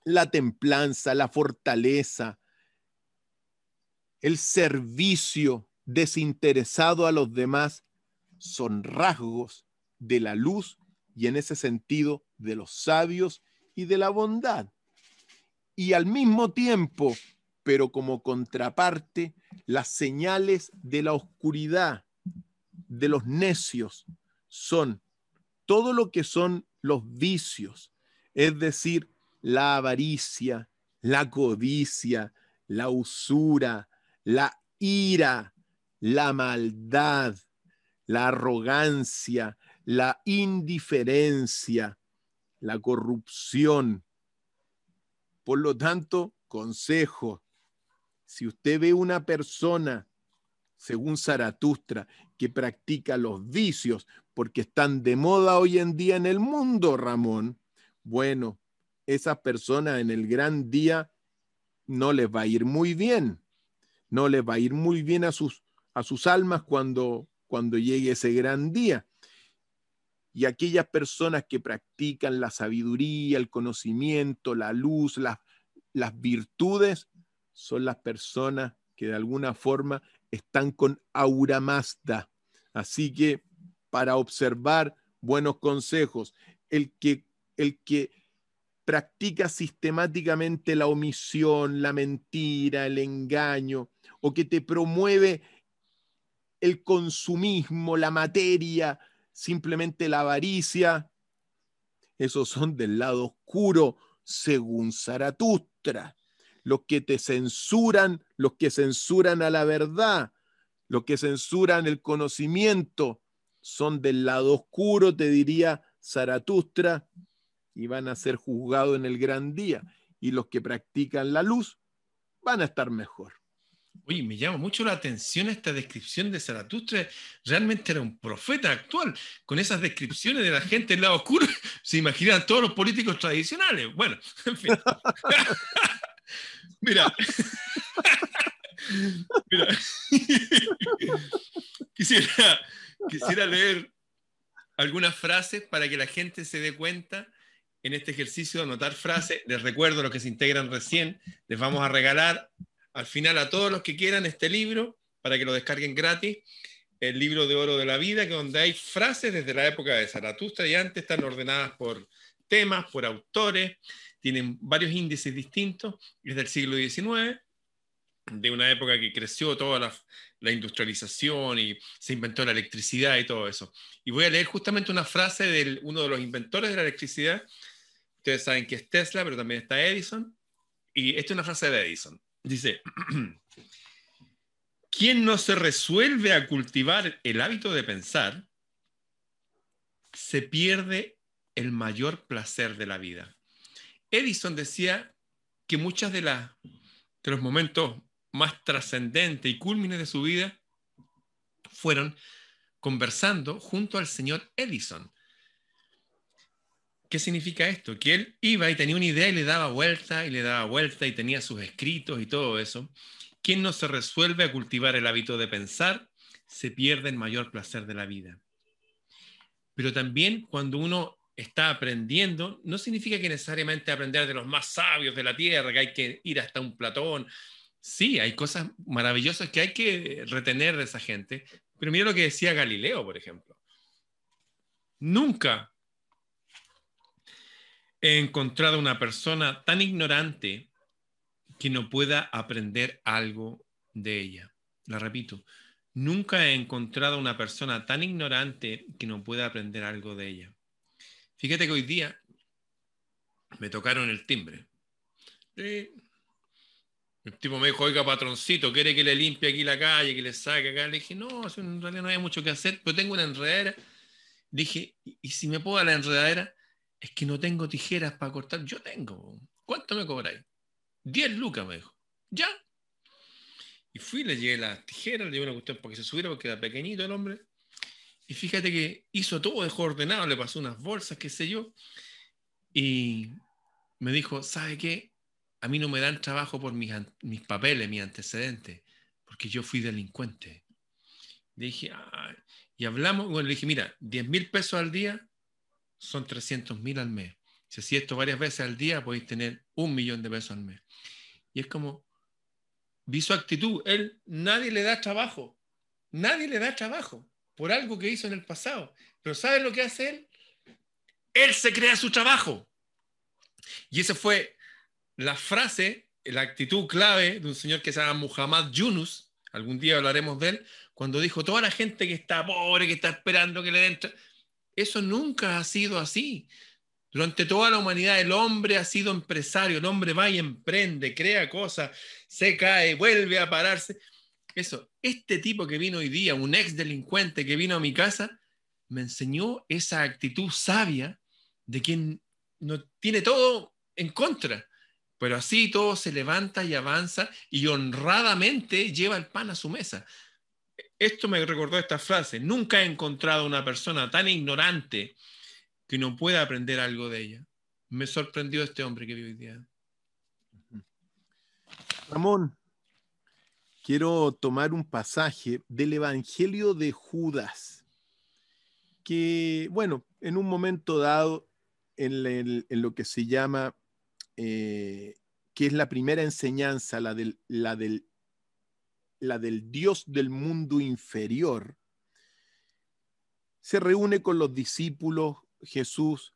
la templanza, la fortaleza, el servicio, desinteresado a los demás son rasgos de la luz y en ese sentido de los sabios y de la bondad. Y al mismo tiempo, pero como contraparte, las señales de la oscuridad, de los necios, son todo lo que son los vicios, es decir, la avaricia, la codicia, la usura, la ira, la maldad, la arrogancia, la indiferencia, la corrupción. Por lo tanto, consejo, si usted ve una persona, según Zaratustra, que practica los vicios porque están de moda hoy en día en el mundo, Ramón, bueno, esas personas en el gran día no les va a ir muy bien, no les va a ir muy bien a sus a sus almas cuando, cuando llegue ese gran día. Y aquellas personas que practican la sabiduría, el conocimiento, la luz, las, las virtudes, son las personas que de alguna forma están con aura Mazda. Así que para observar buenos consejos, el que, el que practica sistemáticamente la omisión, la mentira, el engaño, o que te promueve el consumismo, la materia, simplemente la avaricia. Esos son del lado oscuro, según Zaratustra. Los que te censuran, los que censuran a la verdad, los que censuran el conocimiento, son del lado oscuro, te diría Zaratustra, y van a ser juzgados en el gran día. Y los que practican la luz van a estar mejor. Oye, me llama mucho la atención esta descripción de Zaratustra. Realmente era un profeta actual. Con esas descripciones de la gente del lado oscuro, se imaginan todos los políticos tradicionales. Bueno, en fin. Mira. Mira. quisiera, quisiera leer algunas frases para que la gente se dé cuenta en este ejercicio de anotar frases. Les recuerdo a los que se integran recién, les vamos a regalar al final a todos los que quieran este libro para que lo descarguen gratis. el libro de oro de la vida, que donde hay frases desde la época de Zaratustra y antes están ordenadas por temas, por autores, tienen varios índices distintos, es del siglo XIX, de una época que creció toda la, la, industrialización y se inventó la electricidad y todo eso. Y voy a leer justamente una frase de uno de los inventores de la electricidad. Ustedes saben que es Tesla, pero también está Edison. Y esta es una frase de Edison. Dice, quien no se resuelve a cultivar el hábito de pensar, se pierde el mayor placer de la vida. Edison decía que muchas de, las de los momentos más trascendentes y cúlmines de su vida fueron conversando junto al señor Edison. ¿Qué significa esto? Que él iba y tenía una idea y le daba vuelta y le daba vuelta y tenía sus escritos y todo eso. Quien no se resuelve a cultivar el hábito de pensar, se pierde el mayor placer de la vida. Pero también cuando uno está aprendiendo, no significa que necesariamente aprender de los más sabios de la tierra, que hay que ir hasta un Platón. Sí, hay cosas maravillosas que hay que retener de esa gente, pero mira lo que decía Galileo, por ejemplo. Nunca he encontrado una persona tan ignorante que no pueda aprender algo de ella. La repito, nunca he encontrado una persona tan ignorante que no pueda aprender algo de ella. Fíjate que hoy día me tocaron el timbre. El tipo me dijo, oiga, patroncito, ¿quiere que le limpie aquí la calle, que le saque acá? Le dije, no, en realidad no hay mucho que hacer, pero tengo una enredadera. Dije, ¿y si me puedo dar la enredadera? Es que no tengo tijeras para cortar. Yo tengo. ¿Cuánto me cobráis? 10 lucas, me dijo. ¿Ya? Y fui, le llevé las tijeras, le llevé una cuestión para que se subiera porque era pequeñito el hombre. Y fíjate que hizo todo, dejó ordenado, le pasó unas bolsas, qué sé yo. Y me dijo, ¿sabe qué? A mí no me dan trabajo por mis, mis papeles, mis antecedentes, porque yo fui delincuente. Le dije, y hablamos, bueno, le dije, mira, 10 mil pesos al día son 300 mil al mes. Si hacía esto varias veces al día, podéis tener un millón de pesos al mes. Y es como, vi su actitud, él, nadie le da trabajo, nadie le da trabajo por algo que hizo en el pasado. Pero ¿sabes lo que hace él? Él se crea su trabajo. Y esa fue la frase, la actitud clave de un señor que se llama Muhammad Yunus, algún día hablaremos de él, cuando dijo, toda la gente que está pobre, que está esperando que le den... Eso nunca ha sido así. Durante toda la humanidad el hombre ha sido empresario, el hombre va y emprende, crea cosas, se cae, vuelve a pararse. Eso, este tipo que vino hoy día, un ex delincuente que vino a mi casa, me enseñó esa actitud sabia de quien no tiene todo en contra, pero así todo se levanta y avanza y honradamente lleva el pan a su mesa. Esto me recordó esta frase, nunca he encontrado una persona tan ignorante que no pueda aprender algo de ella. Me sorprendió este hombre que vive hoy día. Ramón, quiero tomar un pasaje del Evangelio de Judas, que, bueno, en un momento dado, en, lo que se llama, eh, que es la primera enseñanza, la del, la, del, la del Dios del mundo inferior, se reúne con los discípulos Jesús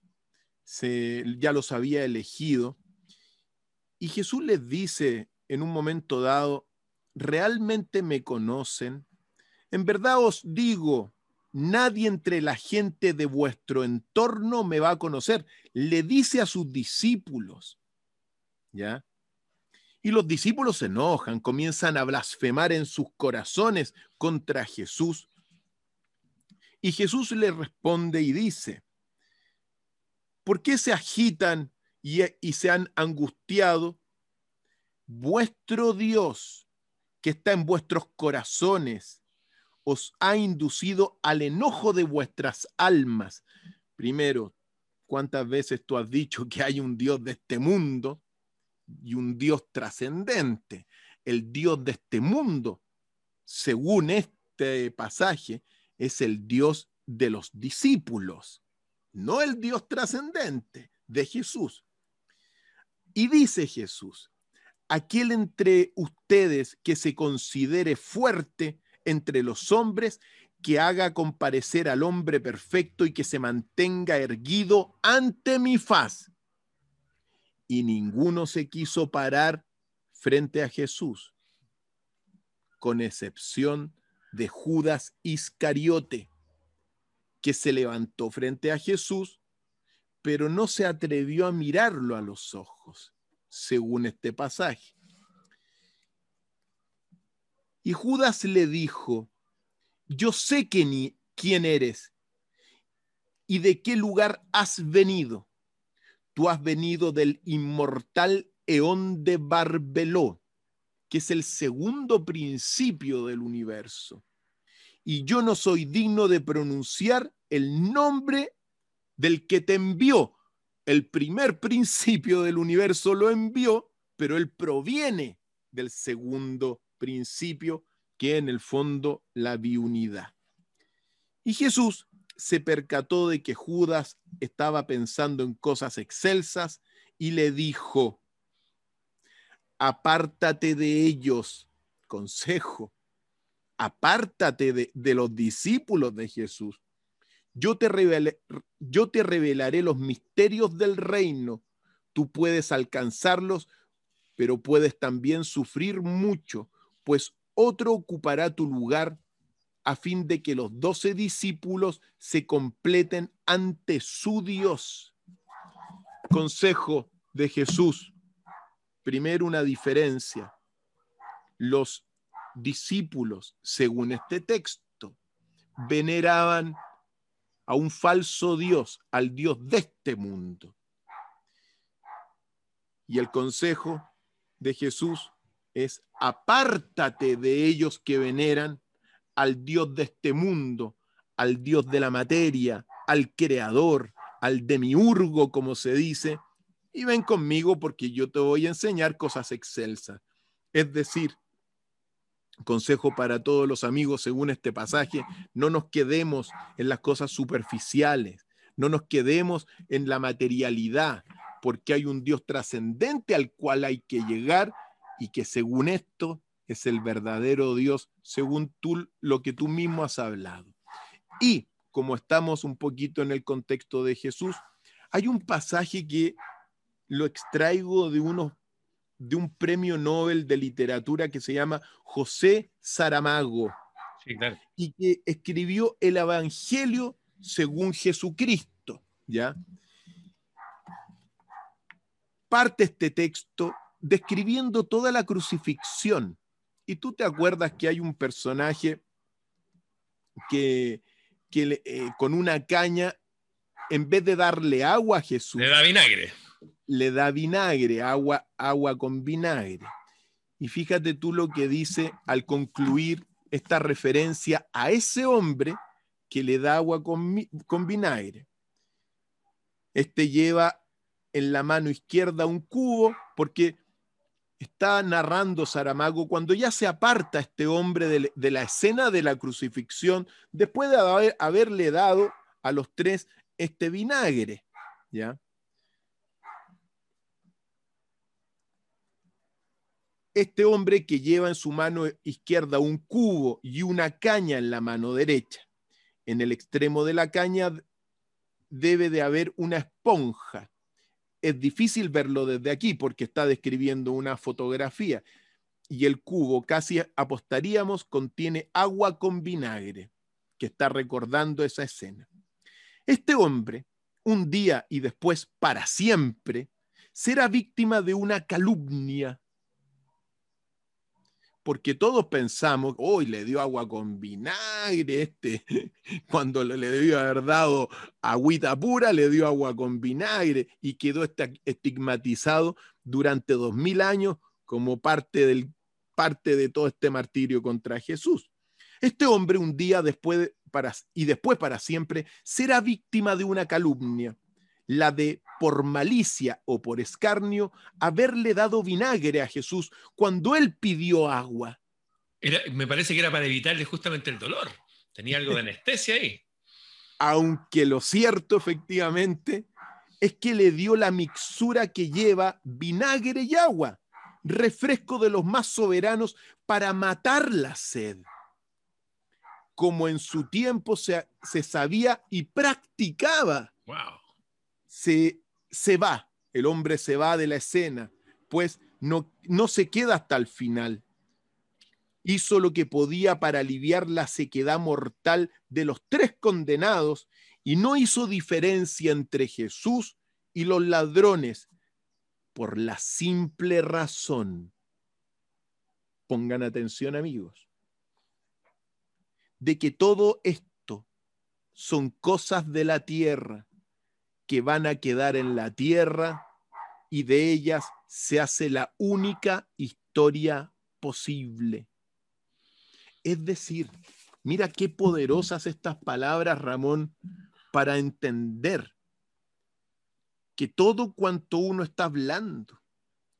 se, ya los había elegido. Y Jesús les dice en un momento dado, ¿realmente me conocen? En verdad os digo, nadie entre la gente de vuestro entorno me va a conocer. Le dice a sus discípulos, ¿ya? Y los discípulos se enojan, comienzan a blasfemar en sus corazones contra Jesús. Y Jesús le responde y dice, ¿Por qué se agitan y, se han angustiado? Vuestro Dios, que está en vuestros corazones, os ha inducido al enojo de vuestras almas. Primero, ¿cuántas veces tú has dicho que hay un Dios de este mundo y un Dios trascendente? El Dios de este mundo, según este pasaje, es el Dios de los discípulos no el Dios trascendente de Jesús. Y dice Jesús, aquel entre ustedes que se considere fuerte entre los hombres, que haga comparecer al hombre perfecto y que se mantenga erguido ante mi faz. Y ninguno se quiso parar frente a Jesús, con excepción de Judas Iscariote, que se levantó frente a Jesús, pero no se atrevió a mirarlo a los ojos, según este pasaje. Y Judas le dijo, yo sé que ni, quién eres y de qué lugar has venido. Tú has venido del inmortal Eón de Barbeló, que es el segundo principio del universo. Y yo no soy digno de pronunciar el nombre del que te envió. El primer principio del universo lo envió, pero él proviene del segundo principio que en el fondo la biunidad. Y Jesús se percató de que Judas estaba pensando en cosas excelsas y le dijo, apártate de ellos, consejo, apártate de, de los discípulos de Jesús. Yo te, yo te revelaré los misterios del reino. Tú puedes alcanzarlos, pero puedes también sufrir mucho, pues otro ocupará tu lugar a fin de que los doce discípulos se completen ante su Dios. Consejo de Jesús. Primero una diferencia. Los discípulos, según este texto, veneraban a un falso Dios, al Dios de este mundo. Y el consejo de Jesús es apártate de ellos que veneran al Dios de este mundo, al Dios de la materia, al Creador, al demiurgo, como se dice, y ven conmigo porque yo te voy a enseñar cosas excelsas. Es decir, consejo para todos los amigos según este pasaje, no nos quedemos en las cosas superficiales, no nos quedemos en la materialidad, porque hay un Dios trascendente al cual hay que llegar y que según esto es el verdadero Dios, según tú, lo que tú mismo has hablado. Y como estamos un poquito en el contexto de Jesús, hay un pasaje que lo extraigo de, uno, de un premio Nobel de literatura que se llama José Saramago, y que escribió el Evangelio según Jesucristo, ¿ya? Parte este texto describiendo toda la crucifixión. Y tú te acuerdas que hay un personaje que, eh, con una caña, en vez de darle agua a Jesús, le da vinagre. Le da vinagre, agua, agua con vinagre. Y fíjate tú lo que dice al concluir esta referencia a ese hombre que le da agua con, con vinagre. Este lleva en la mano izquierda un cubo, porque está narrando Saramago cuando ya se aparta este hombre de, la escena de la crucifixión después de haberle dado a los tres este vinagre, ¿ya? Este hombre que lleva en su mano izquierda un cubo y una caña en la mano derecha. En el extremo de la caña debe de haber una esponja es difícil verlo desde aquí porque está describiendo una fotografía y el cubo casi apostaríamos contiene agua con vinagre, que está recordando esa escena. Este hombre, un día y después para siempre, será víctima de una calumnia porque todos pensamos, hoy le dio agua con vinagre, este, cuando le debió haber dado agüita pura, le dio agua con vinagre y quedó estigmatizado durante dos mil años como parte, del, parte de todo este martirio contra Jesús. Este hombre un día después y después para siempre será víctima de una calumnia la de por malicia o por escarnio haberle dado vinagre a Jesús cuando él pidió agua. me parece que era para evitarle justamente el dolor. Tenía algo de anestesia ahí. Aunque lo cierto efectivamente es que le dio la mixtura que lleva vinagre y agua, refresco de los más soberanos para matar la sed. como en su tiempo se, se sabía y practicaba. Wow. Se, se va, el hombre se va de la escena, pues no, no se queda hasta el final. Hizo lo que podía para aliviar la sequedad mortal de los tres condenados y no hizo diferencia entre Jesús y los ladrones por la simple razón. Pongan atención amigos de que todo esto son cosas de la tierra que van a quedar en la tierra y de ellas se hace la única historia posible. Es decir, mira qué poderosas estas palabras, Ramón, para entender que todo cuanto uno está hablando,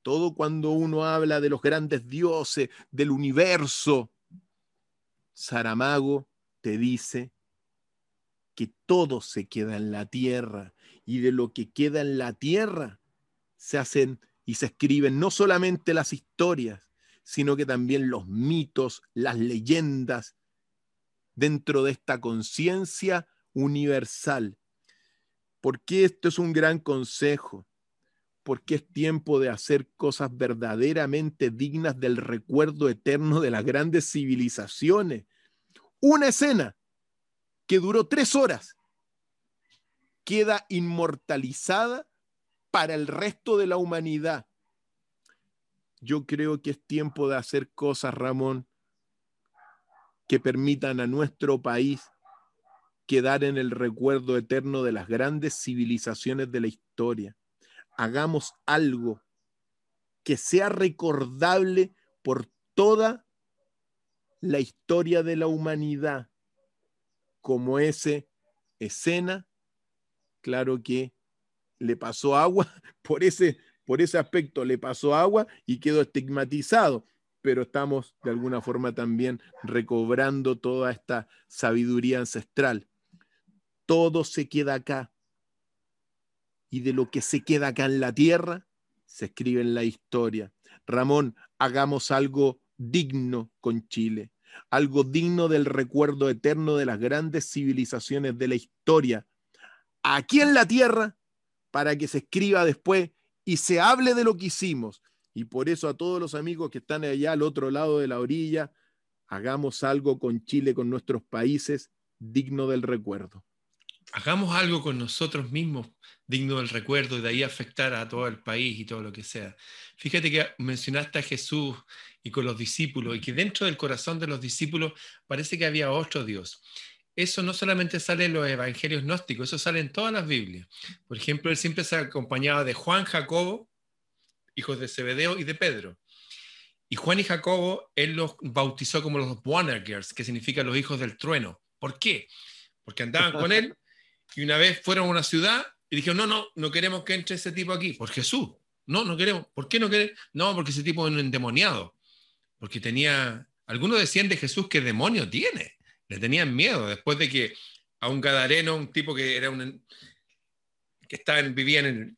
todo cuando uno habla de los grandes dioses, del universo, Saramago te dice que todo se queda en la tierra y de lo que queda en la tierra se hacen y se escriben no solamente las historias, sino que también los mitos, las leyendas, dentro de esta conciencia universal. ¿Por qué esto es un gran consejo? Porque es tiempo de hacer cosas verdaderamente dignas del recuerdo eterno de las grandes civilizaciones. Una escena que duró tres horas queda inmortalizada para el resto de la humanidad. Yo creo que es tiempo de hacer cosas, Ramón, que permitan a nuestro país quedar en el recuerdo eterno de las grandes civilizaciones de la historia. Hagamos algo que sea recordable por toda la historia de la humanidad, como ese escena, claro que le pasó agua, por ese, por ese aspecto le pasó agua y quedó estigmatizado, pero estamos de alguna forma también recobrando toda esta sabiduría ancestral. Todo se queda acá. Y de lo que se queda acá en la tierra, se escribe en la historia. Ramón, hagamos algo digno con Chile, algo digno del recuerdo eterno de las grandes civilizaciones de la historia, aquí en la tierra para que se escriba después y se hable de lo que hicimos. Y por eso a todos los amigos que están allá al otro lado de la orilla, hagamos algo con Chile, con nuestros países, digno del recuerdo. Hagamos algo con nosotros mismos, digno del recuerdo, y de ahí afectar a todo el país y todo lo que sea. Fíjate que mencionaste a Jesús y con los discípulos, y que dentro del corazón de los discípulos parece que había otro Dios eso no solamente sale en los evangelios gnósticos, eso sale en todas las Biblias. Por ejemplo, él siempre se acompañaba de Juan, Jacobo, hijos de Zebedeo y de Pedro. Y Juan y Jacobo, él los bautizó como los Boanergers, que significa los hijos del trueno. ¿Por qué? Porque andaban con él y una vez fueron a una ciudad y dijeron, no, no, no queremos que entre ese tipo aquí, por Jesús. No, no queremos. ¿Por qué no queremos? No, porque ese tipo es un endemoniado. Porque tenía, algunos decían de Jesús que demonio tiene le tenían miedo después de que a un gadareno, un tipo que era un que estaba vivía en,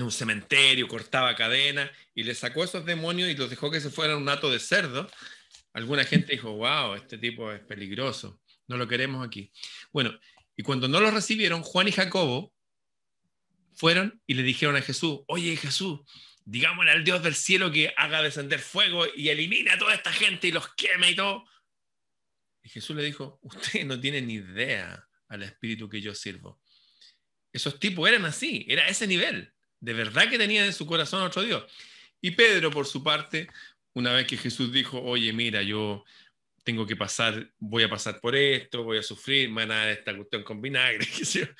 un cementerio, cortaba cadenas y le sacó esos demonios y los dejó que se fueran un hato de cerdo. Alguna gente dijo, wow, este tipo es peligroso, no lo queremos aquí. Bueno, y cuando no lo recibieron, Juan y Jacobo fueron y le dijeron a Jesús, oye Jesús, digámosle al Dios del cielo que haga descender fuego y elimine a toda esta gente y los queme y todo. Y Jesús le dijo, usted no tiene ni idea al espíritu que yo sirvo. Esos tipos eran así, era ese nivel. De verdad que tenían en su corazón otro Dios. Y Pedro, por su parte, una vez que Jesús dijo, oye, mira, yo tengo que pasar, voy a pasar por esto, voy a sufrir, me van a dar esta cuestión con vinagre.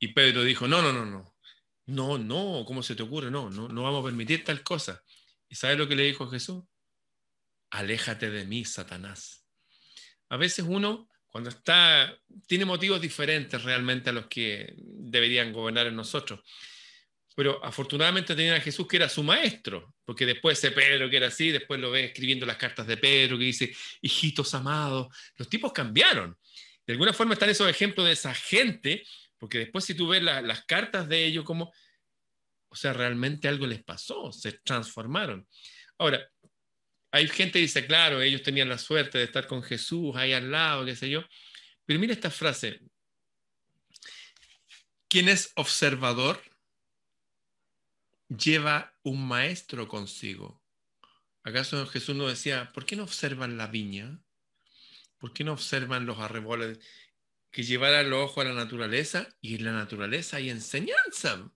Y Pedro dijo, no, no, no, no, no, no, ¿cómo se te ocurre? No, no, no vamos a permitir tal cosa. ¿Y sabes lo que le dijo Jesús? Aléjate de mí, Satanás a veces uno, cuando está, tiene motivos diferentes realmente a los que deberían gobernar en nosotros. Pero afortunadamente tenía a Jesús que era su maestro, porque después de Pedro que era así, después lo ve escribiendo las cartas de Pedro que dice, hijitos amados, los tipos cambiaron. De alguna forma están esos ejemplos de esa gente, porque después si tú ves las cartas de ellos como, o sea, realmente algo les pasó, se transformaron. Ahora, hay gente que dice, claro, ellos tenían la suerte de estar con Jesús ahí al lado, qué sé yo. Pero mira esta frase. Quien es observador lleva un maestro consigo. ¿Acaso Jesús no decía, ¿por qué no observan la viña? ¿Por qué no observan los arreboles? Que llevaran los ojos a la naturaleza y en la naturaleza hay enseñanza.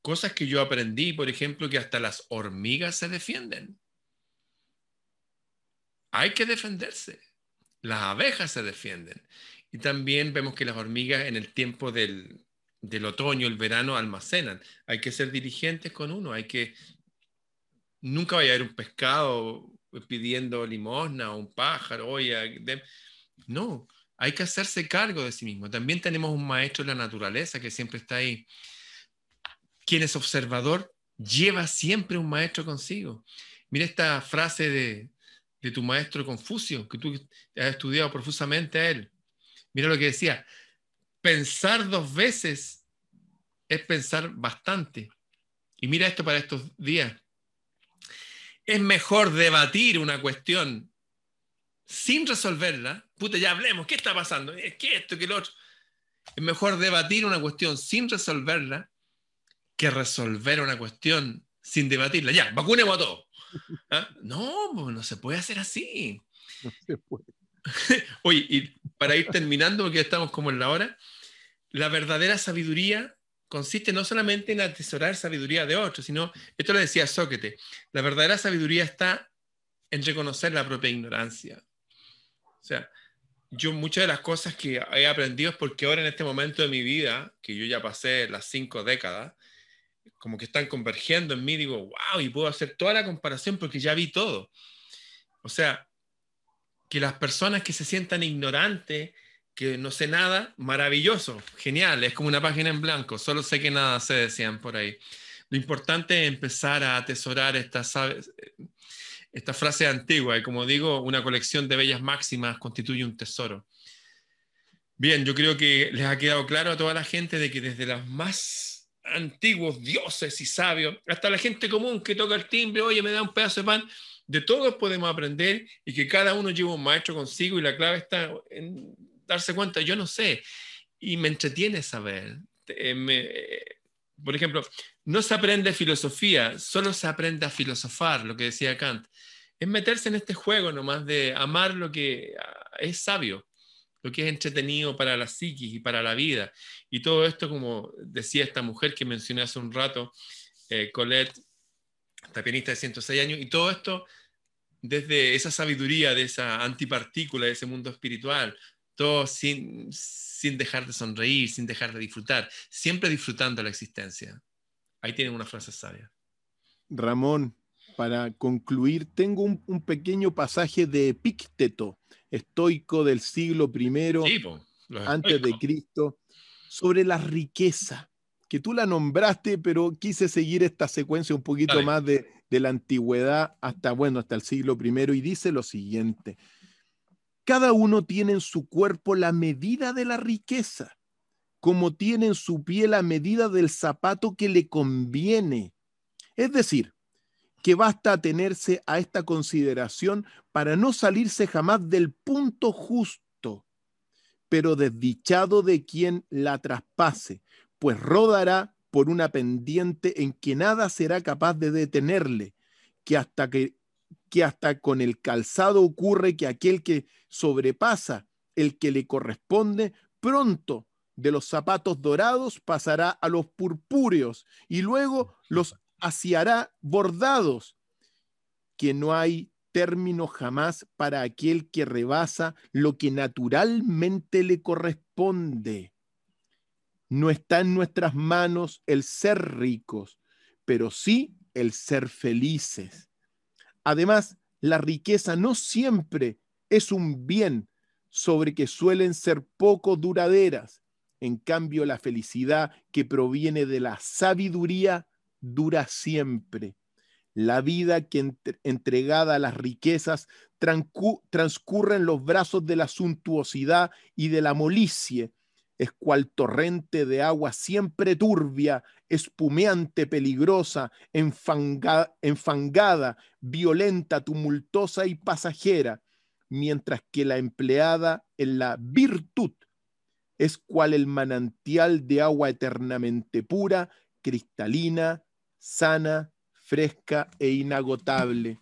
Cosas que yo aprendí, por ejemplo, que hasta las hormigas se defienden. Hay que defenderse. Las abejas se defienden. Y también vemos que las hormigas en el tiempo del, del otoño, el verano, almacenan. Hay que ser dirigentes con uno, hay que... Nunca vaya a haber un pescado pidiendo limosna o un pájaro, oye, no, hay que hacerse cargo de sí mismo. También tenemos un maestro de la naturaleza que siempre está ahí. Quien es observador lleva siempre un maestro consigo. Mira esta frase de, tu maestro Confucio, que tú has estudiado profusamente a él. Mira lo que decía, pensar dos veces es pensar bastante. Y mira esto para estos días. Es mejor debatir una cuestión sin resolverla. Puta, ya hablemos, ¿qué está pasando? Es que esto, que lo otro. Es mejor debatir una cuestión sin resolverla que resolver una cuestión sin debatirla. Ya, vacunemos a todos. ¿Ah? No, no se puede hacer así. No se puede. Oye, y para ir terminando, porque estamos como en la hora, la verdadera sabiduría consiste no solamente en atesorar sabiduría de otros, sino, esto lo decía Sócrates, la verdadera sabiduría está en reconocer la propia ignorancia. O sea, yo muchas de las cosas que he aprendido es porque ahora en este momento de mi vida, que yo ya pasé las cinco décadas, como que están convergiendo en mí, digo, wow, y puedo hacer toda la comparación porque ya vi todo. O sea, que las personas que se sientan ignorantes, que no sé nada, maravilloso, genial, es como una página en blanco, solo sé que nada se decían por ahí. Lo importante es empezar a atesorar esta, esta frase antigua, y como digo, una colección de bellas máximas constituye un tesoro. Bien, yo creo que les ha quedado claro a toda la gente de que desde los más antiguos dioses y sabios, hasta la gente común que toca el timbre, oye, me da un pedazo de pan, de todos podemos aprender y que cada uno lleva un maestro consigo y la clave está en darse cuenta, yo no sé, y me entretiene saber. Por ejemplo, no se aprende filosofía, solo se aprende a filosofar, lo que decía Kant. Es meterse en este juego nomás de amar lo que ah, es sabio, lo que es entretenido para la psiquis y para la vida. Y todo esto, como decía esta mujer que mencioné hace un rato, eh, Colette, esta pianista de 106 años, y todo esto desde esa sabiduría, de esa antipartícula, de ese mundo espiritual, todo sin, sin dejar de sonreír, sin dejar de disfrutar, siempre disfrutando la existencia. Ahí tienen una frase sabia. Ramón, para concluir, tengo un, pequeño pasaje de Epícteto, estoico del siglo I antes de Cristo, sobre la riqueza, que tú la nombraste, pero quise seguir esta secuencia un poquito más de, de la antigüedad hasta, bueno, hasta el siglo I, y dice lo siguiente, cada uno tiene en su cuerpo la medida de la riqueza, como tiene en su pie la medida del zapato que le conviene. Es decir, que basta atenerse a esta consideración para no salirse jamás del punto justo, pero desdichado de quien la traspase, pues rodará por una pendiente en que nada será capaz de detenerle, que hasta que, que hasta con el calzado ocurre que aquel que sobrepasa el que le corresponde, pronto de los zapatos dorados pasará a los purpúreos y luego los asiará bordados, que no hay término jamás para aquel que rebasa lo que naturalmente le corresponde. No está en nuestras manos el ser ricos, pero sí el ser felices. Además, la riqueza no siempre es un bien sobre que suelen ser poco duraderas. En cambio, la felicidad que proviene de la sabiduría dura siempre. La vida que entregada a las riquezas transcurre en los brazos de la suntuosidad y de la molicie, es cual torrente de agua siempre turbia, espumeante, peligrosa, enfangada, violenta, tumultuosa y pasajera, mientras que la empleada en la virtud es cual el manantial de agua eternamente pura, cristalina, sana, fresca e inagotable.